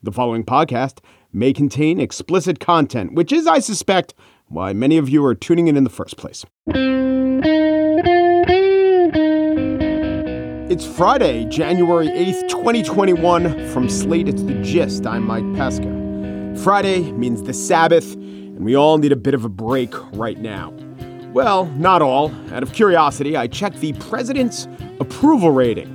The following podcast may contain explicit content, which is, I suspect, why many of you are tuning in in the first place. It's Friday, January 8th, 2021. From Slate, it's The Gist. I'm Mike Pesca. Friday means the Sabbath, and we all need a bit of a break right now. Well, not all. Out of curiosity, I checked the president's approval rating.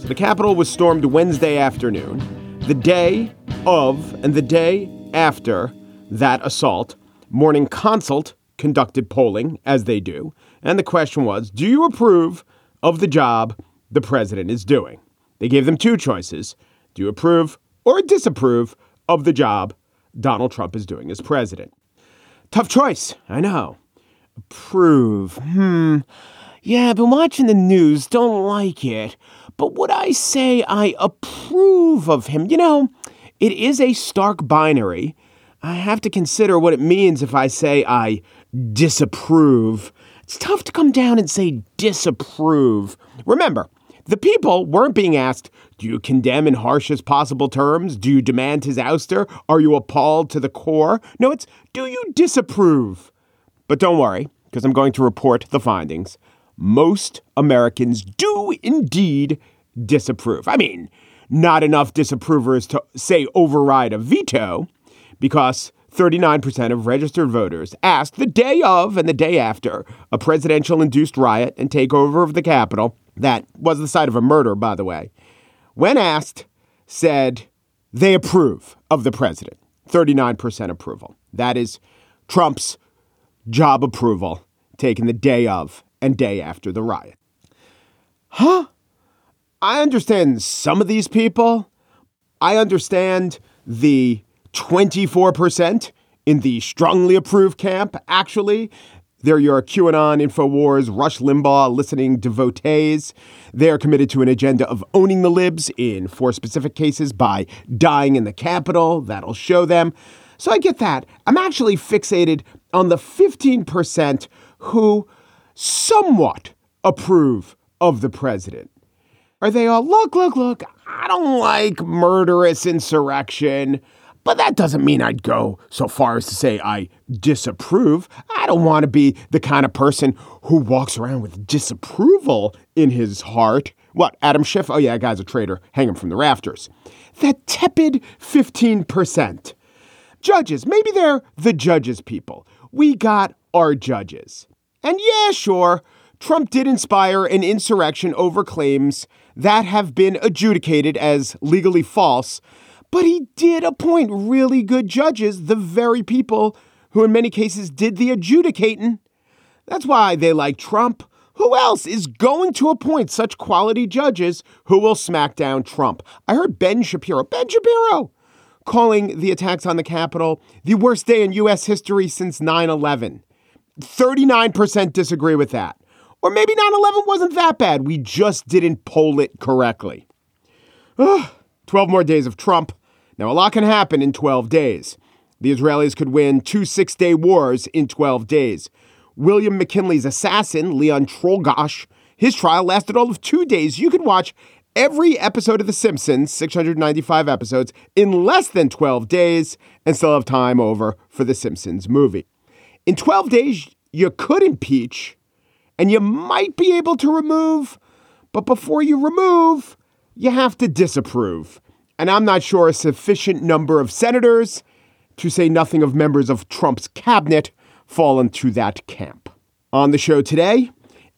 So the Capitol was stormed Wednesday afternoon. The day of and the day after that assault, Morning Consult conducted polling, as they do. And the question was Do you approve of the job the president is doing? They gave them two choices Do you approve or disapprove of the job Donald Trump is doing as president? Tough choice, I know. Approve. Hmm. Yeah, I've been watching the news, don't like it. But would I say I approve of him? You know, it is a stark binary. I have to consider what it means if I say I disapprove. It's tough to come down and say disapprove. Remember, the people weren't being asked, do you condemn in harshest possible terms? Do you demand his ouster? Are you appalled to the core? No, it's, do you disapprove? But don't worry, because I'm going to report the findings most Americans do indeed disapprove. I mean, not enough disapprovers to say override a veto, because 39% of registered voters asked the day of and the day after a presidential induced riot and takeover of the Capitol, that was the site of a murder, by the way, when asked, said they approve of the president. 39% approval. That is Trump's job approval taken the day of and day after the riot. Huh? I understand some of these people. I understand the 24% in the strongly approved camp, actually. They're your QAnon, InfoWars, Rush Limbaugh listening devotees. They're committed to an agenda of owning the libs in four specific cases by dying in the Capitol. That'll show them. So I get that. I'm actually fixated on the 15% who somewhat approve of the president? Are they all, look, look, look, I don't like murderous insurrection, but that doesn't mean I'd go so far as to say I disapprove. I don't want to be the kind of person who walks around with disapproval in his heart. What, Adam Schiff? Oh, yeah, guy's a traitor. Hang him from the rafters. That tepid 15%. Judges, maybe they're the judges people. We got our judges. And yeah, sure, Trump did inspire an insurrection over claims that have been adjudicated as legally false, but he did appoint really good judges, the very people who in many cases did the adjudicating. That's why they like Trump. Who else is going to appoint such quality judges who will smack down Trump? I heard Ben Shapiro, Ben Shapiro, calling the attacks on the Capitol the worst day in U.S. history since 9 11. 39% disagree with that. Or maybe 9 11 wasn't that bad. We just didn't poll it correctly. Ugh, 12 more days of Trump. Now, a lot can happen in 12 days. The Israelis could win two six day wars in 12 days. William McKinley's assassin, Leon Czolgosz, his trial lasted all of two days. You could watch every episode of The Simpsons, 695 episodes, in less than 12 days and still have time over for The Simpsons movie. In 12 days, you could impeach and you might be able to remove, but before you remove, you have to disapprove. And I'm not sure a sufficient number of senators, to say nothing of members of Trump's cabinet, fall into that camp. On the show today,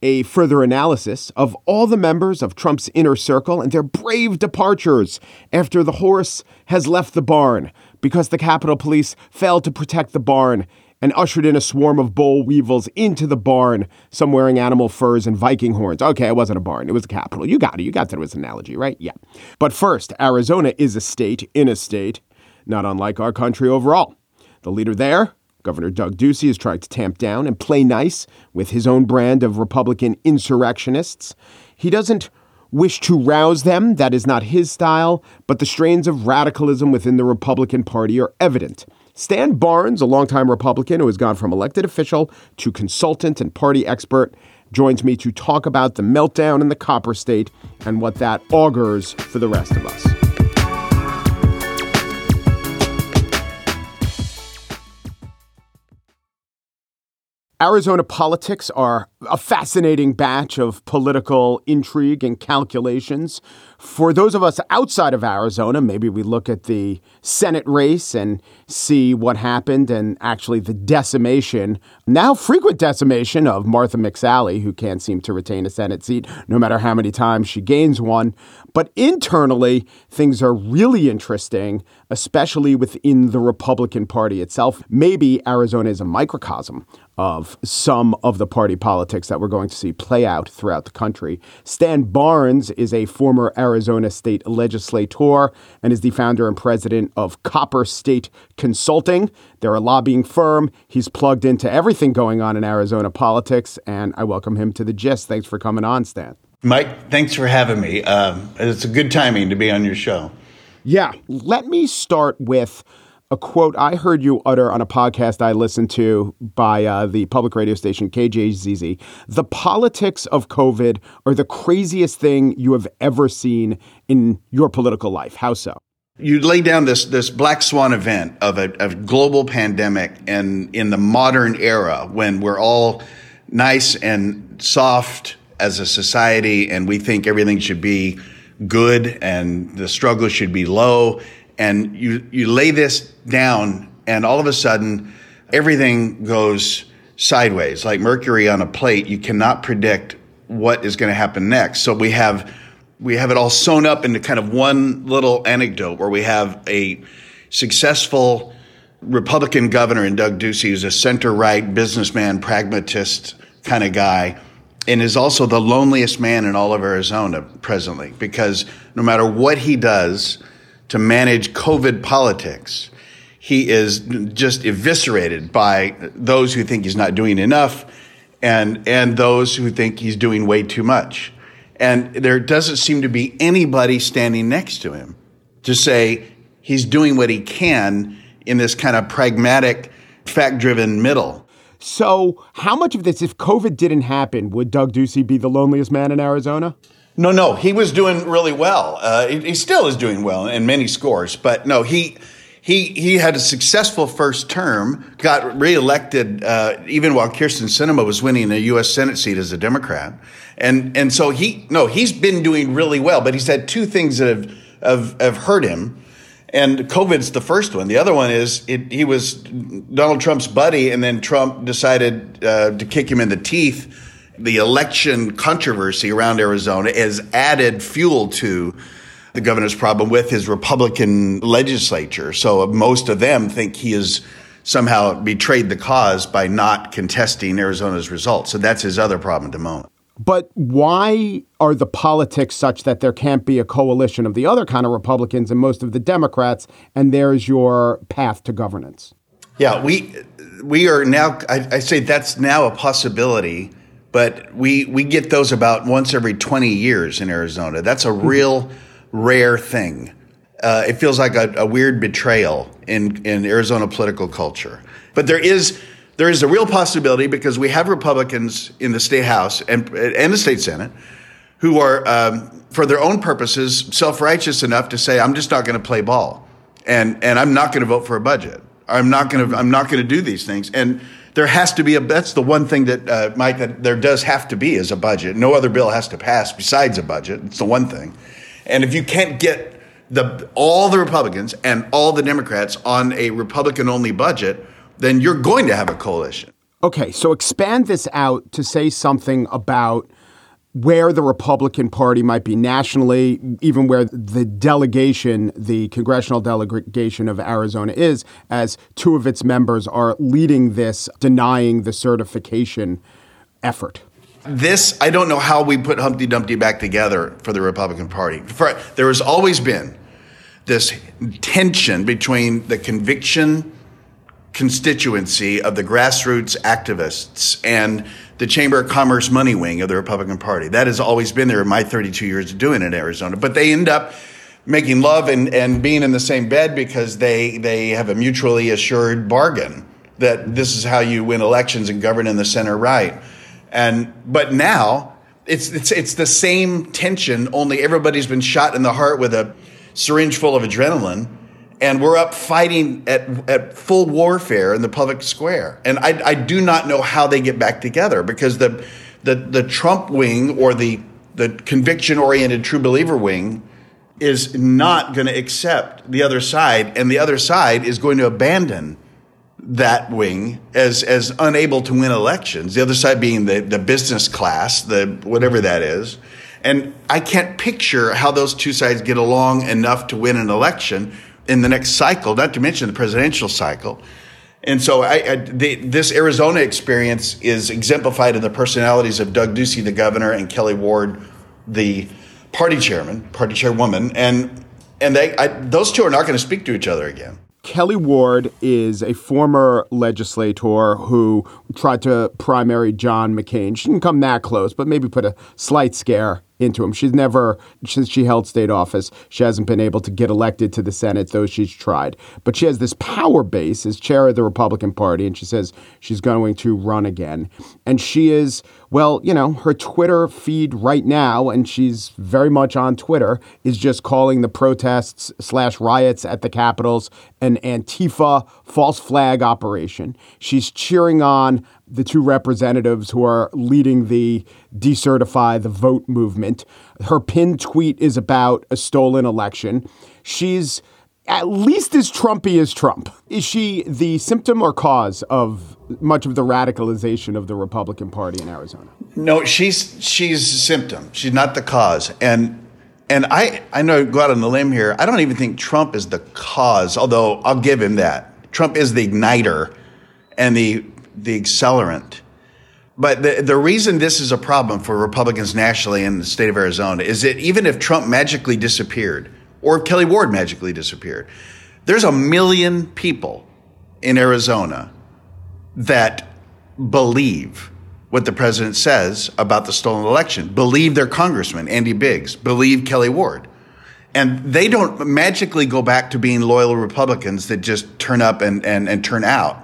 a further analysis of all the members of Trump's inner circle and their brave departures after the horse has left the barn because the Capitol Police failed to protect the barn and ushered in a swarm of boll weevils into the barn, some wearing animal furs and Viking horns. Okay, it wasn't a barn, it was a Capitol. You got it. You got that it was an analogy, right? Yeah. But first, Arizona is a state in a state, not unlike our country overall. The leader there, Governor Doug Ducey, is trying to tamp down and play nice with his own brand of Republican insurrectionists. He doesn't wish to rouse them. That is not his style, but the strains of radicalism within the Republican Party are evident. Stan Barnes, a longtime Republican who has gone from elected official to consultant and party expert, joins me to talk about the meltdown in the copper state and what that augurs for the rest of us. Arizona politics are a fascinating batch of political intrigue and calculations. For those of us outside of Arizona, maybe we look at the Senate race and see what happened and actually the decimation, now frequent decimation of Martha McSally, who can't seem to retain a Senate seat no matter how many times she gains one. But internally, things are really interesting, especially within the Republican Party itself. Maybe Arizona is a microcosm of some of the party politics that we're going to see play out throughout the country. Stan Barnes is a former Arizona state legislator and is the founder and president of Copper State Consulting. They're a lobbying firm. He's plugged into everything going on in Arizona politics, and I welcome him to the gist. Thanks for coming on, Stan. Mike, thanks for having me. Um, it's a good timing to be on your show. Yeah. Let me start with a quote I heard you utter on a podcast I listened to by uh, the public radio station KJZZ. The politics of COVID are the craziest thing you have ever seen in your political life. How so? You lay down this this black swan event of a, a global pandemic, and in the modern era when we're all nice and soft as a society, and we think everything should be good and the struggle should be low. And you you lay this down and all of a sudden everything goes sideways. Like mercury on a plate you cannot predict what is going to happen next. So we have we have it all sewn up into kind of one little anecdote where we have a successful Republican governor in Doug Ducey, who's a center right businessman, pragmatist kind of guy, and is also the loneliest man in all of Arizona presently because no matter what he does, to manage COVID politics. He is just eviscerated by those who think he's not doing enough and, and those who think he's doing way too much. And there doesn't seem to be anybody standing next to him to say he's doing what he can in this kind of pragmatic, fact driven middle. So, how much of this, if COVID didn't happen, would Doug Ducey be the loneliest man in Arizona? No, no, he was doing really well. Uh, he, he, still is doing well in many scores, but no, he he he had a successful first term, got reelected uh, even while Kyrsten Sinema was winning a U.S. Senate seat as a Democrat, and and so he no, he's been doing really well. But he's had two things that have have, have hurt him. And COVID's the first one. The other one is it, he was Donald Trump's buddy, and then Trump decided uh, to kick him in the teeth the election controversy around Arizona has added fuel to the governor's problem with his Republican legislature. So most of them think he has somehow betrayed the cause by not contesting Arizona's results. So that's his other problem at the moment. But why are the politics such that there can't be a coalition of the other kind of Republicans and most of the Democrats, and there's your path to governance? Yeah, we we are now. I, I say that's now a possibility but we we get those about once every 20 years in Arizona. That's a real rare thing. Uh, it feels like a, a, weird betrayal in in Arizona political culture. But there is there is a real possibility because we have Republicans in the state house and and the state senate who are, um, for their own purposes, self righteous enough to say, "I'm just not going to play ball, and and I'm not going to vote for a budget. I'm not going to I'm not going to do these things." And there has to be a that's the one thing that uh, mike that there does have to be is a budget no other bill has to pass besides a budget it's the one thing and if you can't get the all the republicans and all the democrats on a republican only budget then you're going to have a coalition okay so expand this out to say something about where the Republican Party might be nationally, even where the delegation, the congressional delegation of Arizona is, as two of its members are leading this denying the certification effort. This, I don't know how we put Humpty Dumpty back together for the Republican Party. For, there has always been this tension between the conviction constituency of the grassroots activists and the Chamber of Commerce money wing of the Republican Party. That has always been there in my 32 years of doing it in Arizona. But they end up making love and, and being in the same bed because they, they have a mutually assured bargain that this is how you win elections and govern in the center right. And but now it's it's it's the same tension, only everybody's been shot in the heart with a syringe full of adrenaline and we're up fighting at, at full warfare in the public square. And I, I do not know how they get back together because the, the, the Trump wing or the, the conviction oriented true believer wing is not going to accept the other side, and the other side is going to abandon that wing as as unable to win elections. The other side being the the business class, the whatever that is. And I can't picture how those two sides get along enough to win an election in the next cycle, not to mention the presidential cycle. And so I, I, the, this Arizona experience is exemplified in the personalities of Doug Ducey, the governor, and Kelli Ward, the party chairman, party chairwoman, and and they I, those two are not going to speak to each other again. Kelli Ward is a former legislator who tried to primary John McCain. She didn't come that close, but maybe put a slight scare into him. She's never, since she held state office, she hasn't been able to get elected to the Senate, though she's tried. But she has this power base as chair of the Republican Party, and she says she's going to run again. And she is, well, you know, her Twitter feed right now, and she's very much on Twitter, is just calling the protests slash riots at the Capitals an Antifa false flag operation. She's cheering on the two representatives who are leading the decertify the vote movement. Her pinned tweet is about a stolen election. She's at least as Trumpy as Trump. Is she the symptom or cause of much of the radicalization of the Republican Party in Arizona? No, she's she's a symptom. She's not the cause. And and I I know go out on the limb here. I don't even think Trump is the cause, although I'll give him that. Trump is the igniter and the the accelerant. But the, the reason this is a problem for Republicans nationally in the state of Arizona is that even if Trump magically disappeared or if Kelli Ward magically disappeared, there's a million people in Arizona that believe what the president says about the stolen election, believe their congressman, Andy Biggs, believe Kelli Ward. And they don't magically go back to being loyal Republicans that just turn up and, and, and turn out.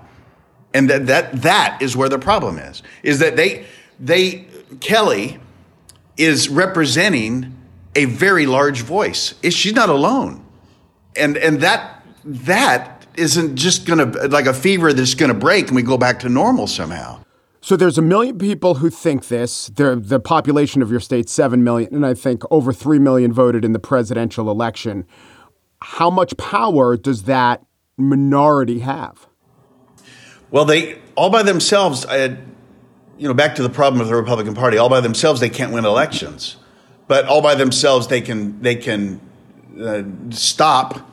And that that that is where the problem is is that they they Kelli is representing a very large voice. She's not alone. And and that that isn't just gonna like a fever that's gonna break and we go back to normal somehow so there's a million people who think this. They're, the population of your state, seven million, and I think over three million voted in the presidential election. How much power does that minority have? Well, they all by themselves, I, you know, back to the problem of the Republican Party. All by themselves, they can't win elections, but all by themselves, they can they can uh, stop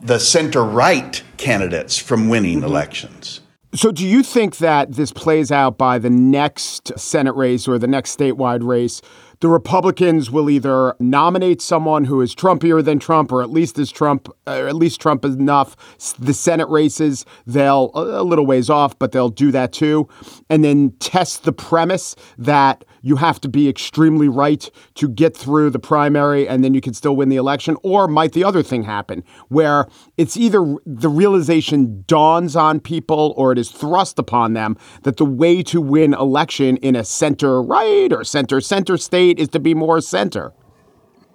the center right candidates from winning mm-hmm. elections. So, do you think that this plays out by the next Senate race or the next statewide race? the Republicans will either nominate someone who is Trumpier than Trump, or at least as Trump, or at least Trump enough. The Senate races, they'll a little ways off, but they'll do that too, and then test the premise that you have to be extremely right to get through the primary, and then you can still win the election. Or might the other thing happen, where it's either the realization dawns on people, or it is thrust upon them that the way to win election in a center right or center center state is to be more center.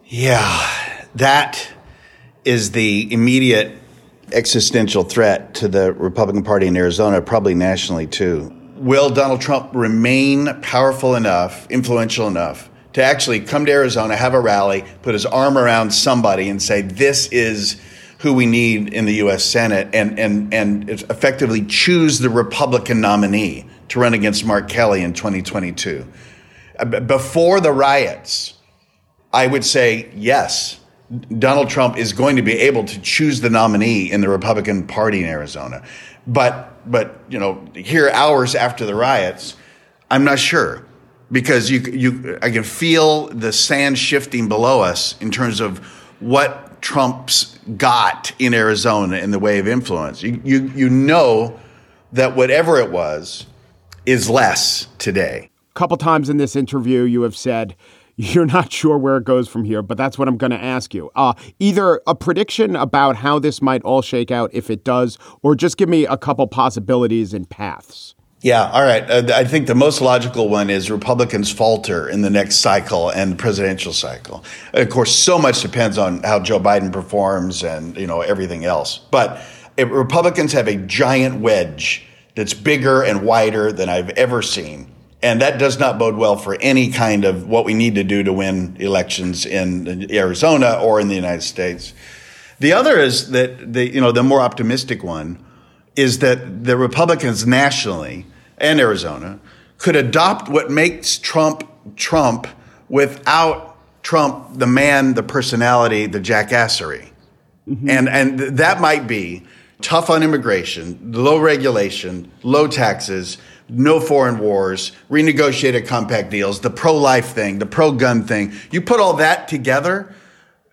Yeah, that is the immediate existential threat to the Republican Party in Arizona, probably nationally too. Will Donald Trump remain powerful enough, influential enough to actually come to Arizona, have a rally, put his arm around somebody and say, this is who we need in the U.S. Senate and, and, and effectively choose the Republican nominee to run against Mark Kelly in 2022? before the riots, I would say yes. Donald Trump is going to be able to choose the nominee in the Republican Party in Arizona. But but you know, here hours after the riots, I'm not sure because you you I can feel the sand shifting below us in terms of what Trump's got in Arizona in the way of influence. You you you know that whatever it was is less today A couple times in this interview, you have said you're not sure where it goes from here, but that's what I'm going to ask you. Uh, either a prediction about how this might all shake out if it does, or just give me a couple possibilities and paths. Yeah, all right. Uh, I think the most logical one is Republicans falter in the next cycle and presidential cycle. Of course, so much depends on how Joe Biden performs and you know everything else. But Republicans have a giant wedge that's bigger and wider than I've ever seen. And that does not bode well for any kind of what we need to do to win elections in Arizona or in the United States. The other is that the you know the more optimistic one is that the Republicans nationally and Arizona could adopt what makes Trump Trump without Trump, the man, the personality, the jackassery. Mm-hmm. And, and that might be tough on immigration, low regulation, low taxes, no foreign wars, renegotiated compact deals, the pro life thing, the pro gun thing. You put all that together,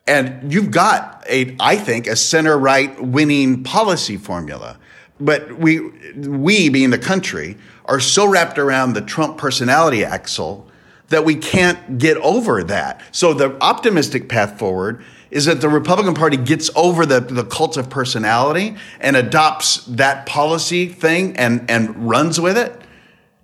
and you've got a, I think, a center right winning policy formula. But we, we being the country, are so wrapped around the Trump personality axle that we can't get over that. So the optimistic path forward is that the Republican Party gets over the, the cult of personality and adopts that policy thing and, and runs with it.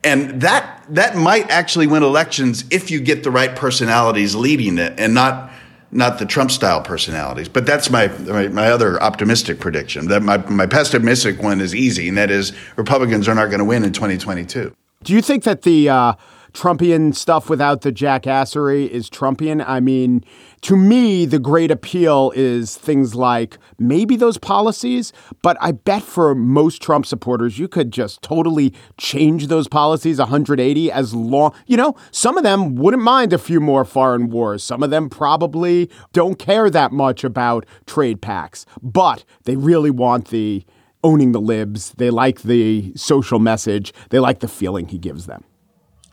And that that might actually win elections if you get the right personalities leading it and not not the Trump style personalities. But that's my, my, my other optimistic prediction. That my my pessimistic one is easy, and that is Republicans are not going to win in 2022. Do you think that the uh, Trumpian stuff without the jackassery is Trumpian? I mean, to me, the great appeal is things like maybe those policies, but I bet for most Trump supporters, you could just totally change those policies 180 as long, you know, some of them wouldn't mind a few more foreign wars. Some of them probably don't care that much about trade pacts, but they really want the owning the libs. They like the social message. They like the feeling he gives them.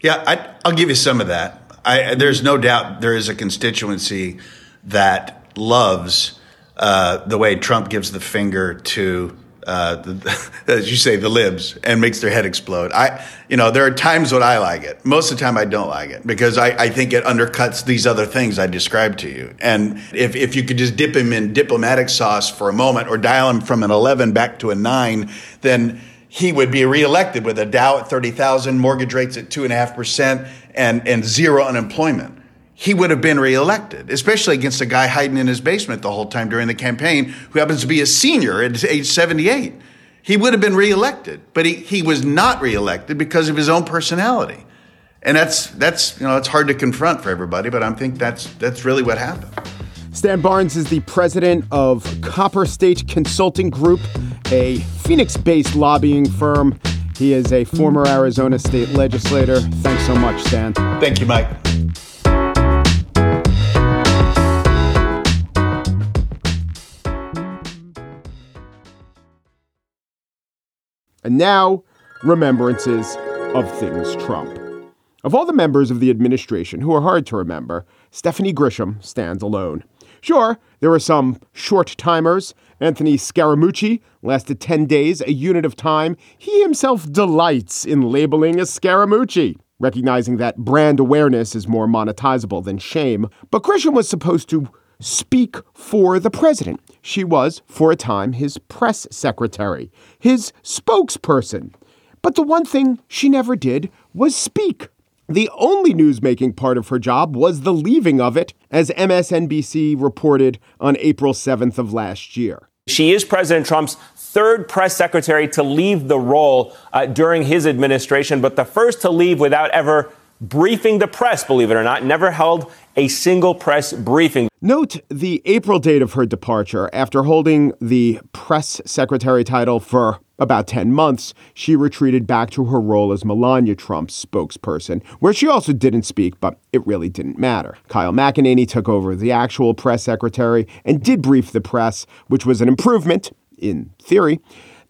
Yeah, I, will give you some of that. I, there's no doubt there is a constituency that loves uh, the way Trump gives the finger to, uh, the, as you say, the libs and makes their head explode. I, you know, there are times when I like it. Most of the time, I don't like it because I, I think it undercuts these other things I described to you. And if if you could just dip him in diplomatic sauce for a moment or dial him from an 11 back to a nine, then he would be reelected with a Dow at 30,000, mortgage rates at 2.5%, and, and zero unemployment. He would have been reelected, especially against a guy hiding in his basement the whole time during the campaign who happens to be a senior at age 78. He would have been reelected, but he, he was not reelected because of his own personality. And that's, that's, you know, it's hard to confront for everybody, but I think that's, that's really what happened. Stan Barnes is the president of Copper State Consulting Group, a Phoenix based lobbying firm. He is a former Arizona state legislator. Thanks so much, Stan. Thank you, Mike. And now, remembrances of things Trump. Of all the members of the administration who are hard to remember, Stephanie Grisham stands alone. Sure, there were some short timers. Anthony Scaramucci lasted 10 days, a unit of time. He himself delights in labeling a Scaramucci, recognizing that brand awareness is more monetizable than shame. But Grisham was supposed to speak for the president. She was, for a time, his press secretary, his spokesperson. But the one thing she never did was speak. The only newsmaking part of her job was the leaving of it, as MSNBC reported on April 7th of last year. She is President Trump's third press secretary to leave the role uh, during his administration, but the first to leave without ever briefing the press, believe it or not, never held a single press briefing. Note the April date of her departure. After holding the press secretary title for about 10 months, she retreated back to her role as Melania Trump's spokesperson, where she also didn't speak, but it really didn't matter. Kayleigh McEnany took over the actual press secretary and did brief the press, which was an improvement, in theory.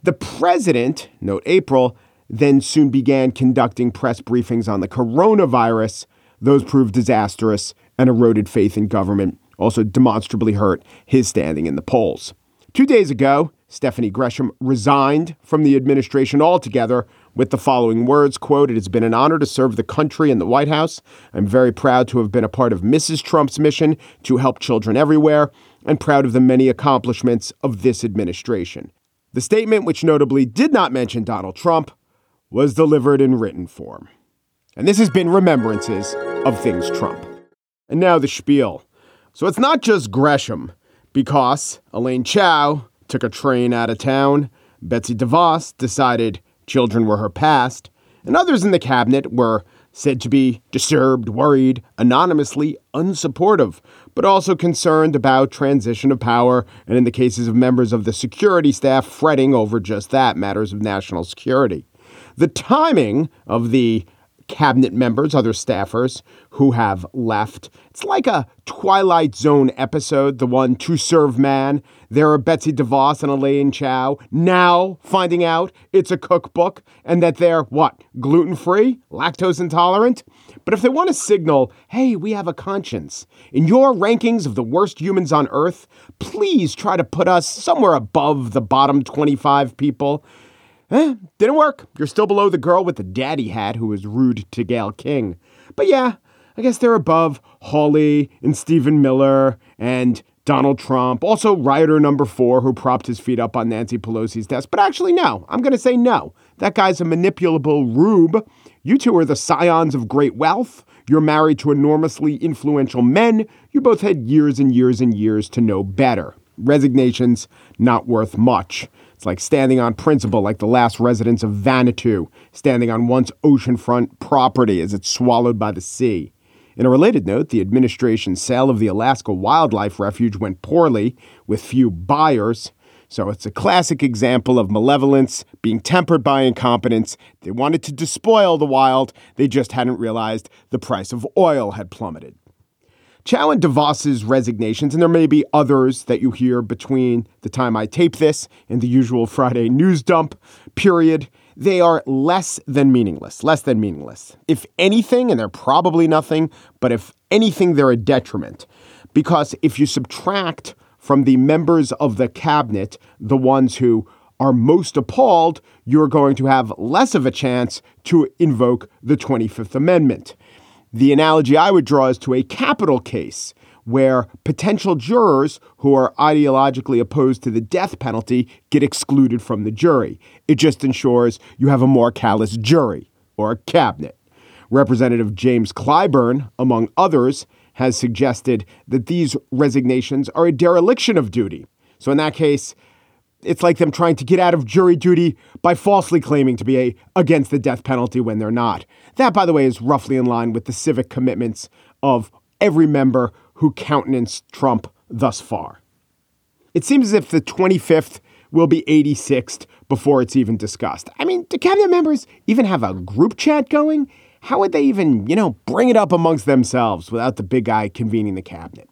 The president, note April, then soon began conducting press briefings on the coronavirus. Those proved disastrous and eroded faith in government, also demonstrably hurt his standing in the polls. Two days ago, Stephanie Grisham resigned from the administration altogether with the following words quote, It has been an honor to serve the country and the White House. I'm very proud to have been a part of Mrs. Trump's mission to help children everywhere and proud of the many accomplishments of this administration. The statement, which notably did not mention Donald Trump, was delivered in written form. And this has been Remembrances of Things Trump. And now the spiel. So it's not just Grisham, because Elaine Chao took a train out of town, Betsy DeVos decided children were her past, and others in the cabinet were said to be disturbed, worried, anonymously unsupportive, but also concerned about transition of power, and in the cases of members of the security staff, fretting over just that matters of national security. The timing of the cabinet members, other staffers who have left. It's like a Twilight Zone episode, the one to serve man. There are Betsy DeVos and Elaine Chao now finding out it's a cookbook and that they're what? Gluten free? Lactose intolerant? But if they want to signal, hey, we have a conscience, in your rankings of the worst humans on earth, please try to put us somewhere above the bottom 25 people. Eh, didn't work. You're still below the girl with the daddy hat who was rude to Gayle King. But yeah, I guess they're above Hawley and Stephen Miller and Donald Trump. Also, rioter number four who propped his feet up on Nancy Pelosi's desk. But actually, no. I'm going to say no. That guy's a manipulable rube. You two are the scions of great wealth. You're married to enormously influential men. You both had years and years and years to know better. Resignations not worth much. It's like standing on principle, like the last residents of Vanuatu, standing on once oceanfront property as it's swallowed by the sea. In a related note, the administration's sale of the Alaska Wildlife Refuge went poorly, with few buyers. So it's a classic example of malevolence being tempered by incompetence. They wanted to despoil the wild, they just hadn't realized the price of oil had plummeted. Chao and DeVos's resignations, and there may be others that you hear between the time I tape this and the usual Friday news dump period, they are less than meaningless. Less than meaningless. If anything, and they're probably nothing, but if anything, they're a detriment. Because if you subtract from the members of the cabinet the ones who are most appalled, you're going to have less of a chance to invoke the 25th Amendment. The analogy I would draw is to a capital case where potential jurors who are ideologically opposed to the death penalty get excluded from the jury. It just ensures you have a more callous jury or a cabinet. Representative James Clyburn, among others, has suggested that these resignations are a dereliction of duty. So, in that case, it's like them trying to get out of jury duty by falsely claiming to be a, against the death penalty when they're not. That, by the way, is roughly in line with the civic commitments of every member who countenanced Trump thus far. It seems as if the 25th will be 86th before it's even discussed. I mean, do cabinet members even have a group chat going? How would they even, you know, bring it up amongst themselves without the big guy convening the cabinet?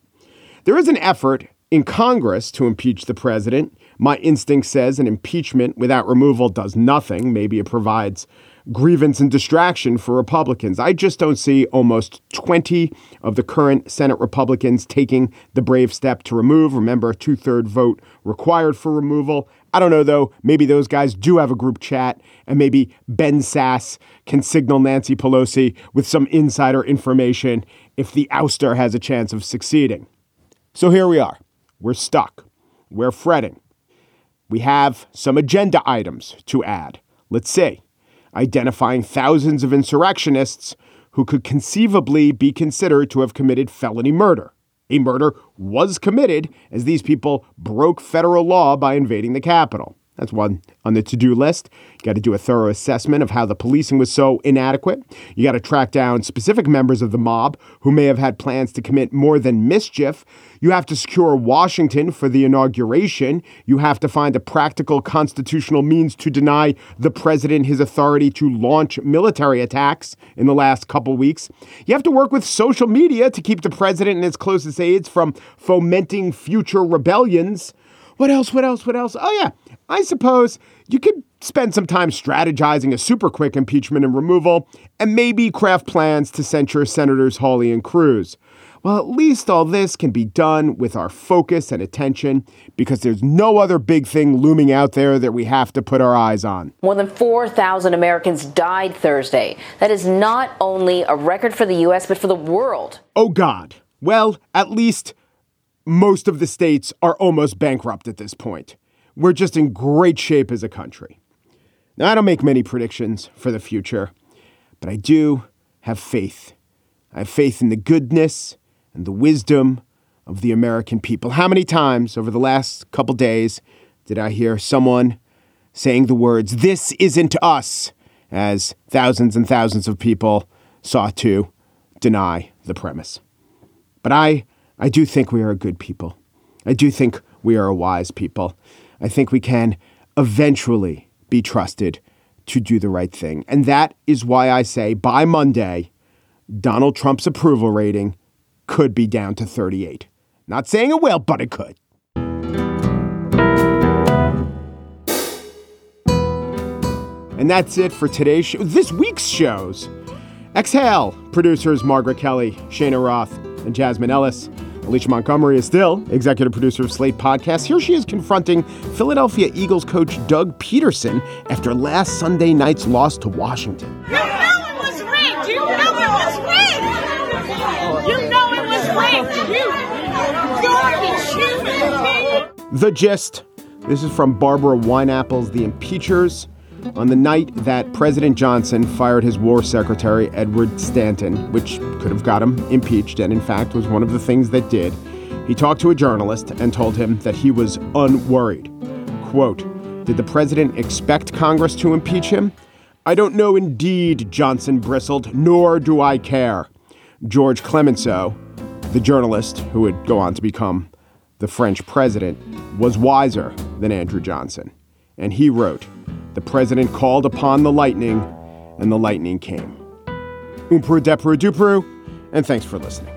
There is an effort in Congress to impeach the president. My instinct says an impeachment without removal does nothing. Maybe it provides grievance and distraction for Republicans. I just don't see almost 20 of the current Senate Republicans taking the brave step to remove. Remember, a two third vote required for removal. I don't know, though. Maybe those guys do have a group chat, and maybe Ben Sasse can signal Nancy Pelosi with some insider information if the ouster has a chance of succeeding. So here we are. We're stuck. We're fretting. We have some agenda items to add. Let's see. Identifying thousands of insurrectionists who could conceivably be considered to have committed felony murder. A murder was committed as these people broke federal law by invading the Capitol. That's one on the to do list. You got to do a thorough assessment of how the policing was so inadequate. You got to track down specific members of the mob who may have had plans to commit more than mischief. You have to secure Washington for the inauguration. You have to find a practical constitutional means to deny the president his authority to launch military attacks in the last couple weeks. You have to work with social media to keep the president and his closest aides from fomenting future rebellions. What else? What else? What else? Oh, yeah. I suppose you could spend some time strategizing a super quick impeachment and removal and maybe craft plans to censure Senators Hawley and Cruz. Well, at least all this can be done with our focus and attention because there's no other big thing looming out there that we have to put our eyes on. More than 4,000 Americans died Thursday. That is not only a record for the U.S., but for the world. Oh, God. Well, at least most of the states are almost bankrupt at this point. We're just in great shape as a country. Now, I don't make many predictions for the future, but I do have faith. I have faith in the goodness and the wisdom of the American people. How many times over the last couple days did I hear someone saying the words, This isn't us, as thousands and thousands of people sought to deny the premise? But I, I do think we are a good people. I do think we are a wise people. I think we can eventually be trusted to do the right thing. And that is why I say by Monday, Donald Trump's approval rating could be down to 38. Not saying it will, but it could. And that's it for today's show. This week's shows. Exhale, producers Margaret Kelley, Cheyna Roth, and Jasmine Ellis. Alicia Montgomery is still executive producer of Slate Podcast. Here she is confronting Philadelphia Eagles coach Doug Pederson after last Sunday night's loss to Washington. You know it was rigged. You know it was rigged. You know it was rigged. You garbage human being. The gist. This is from Barbara Wineapple's The Impeachers. On the night that President Johnson fired his war secretary, Edward Stanton, which could have got him impeached, and in fact was one of the things that did, he talked to a journalist and told him that he was unworried. Quote, Did the president expect Congress to impeach him? I don't know indeed, Johnson bristled, nor do I care. George Clemenceau, the journalist who would go on to become the French president, was wiser than Andrew Johnson. And he wrote, The president called upon the lightning, and the lightning came. Umpru depru dupru, and thanks for listening.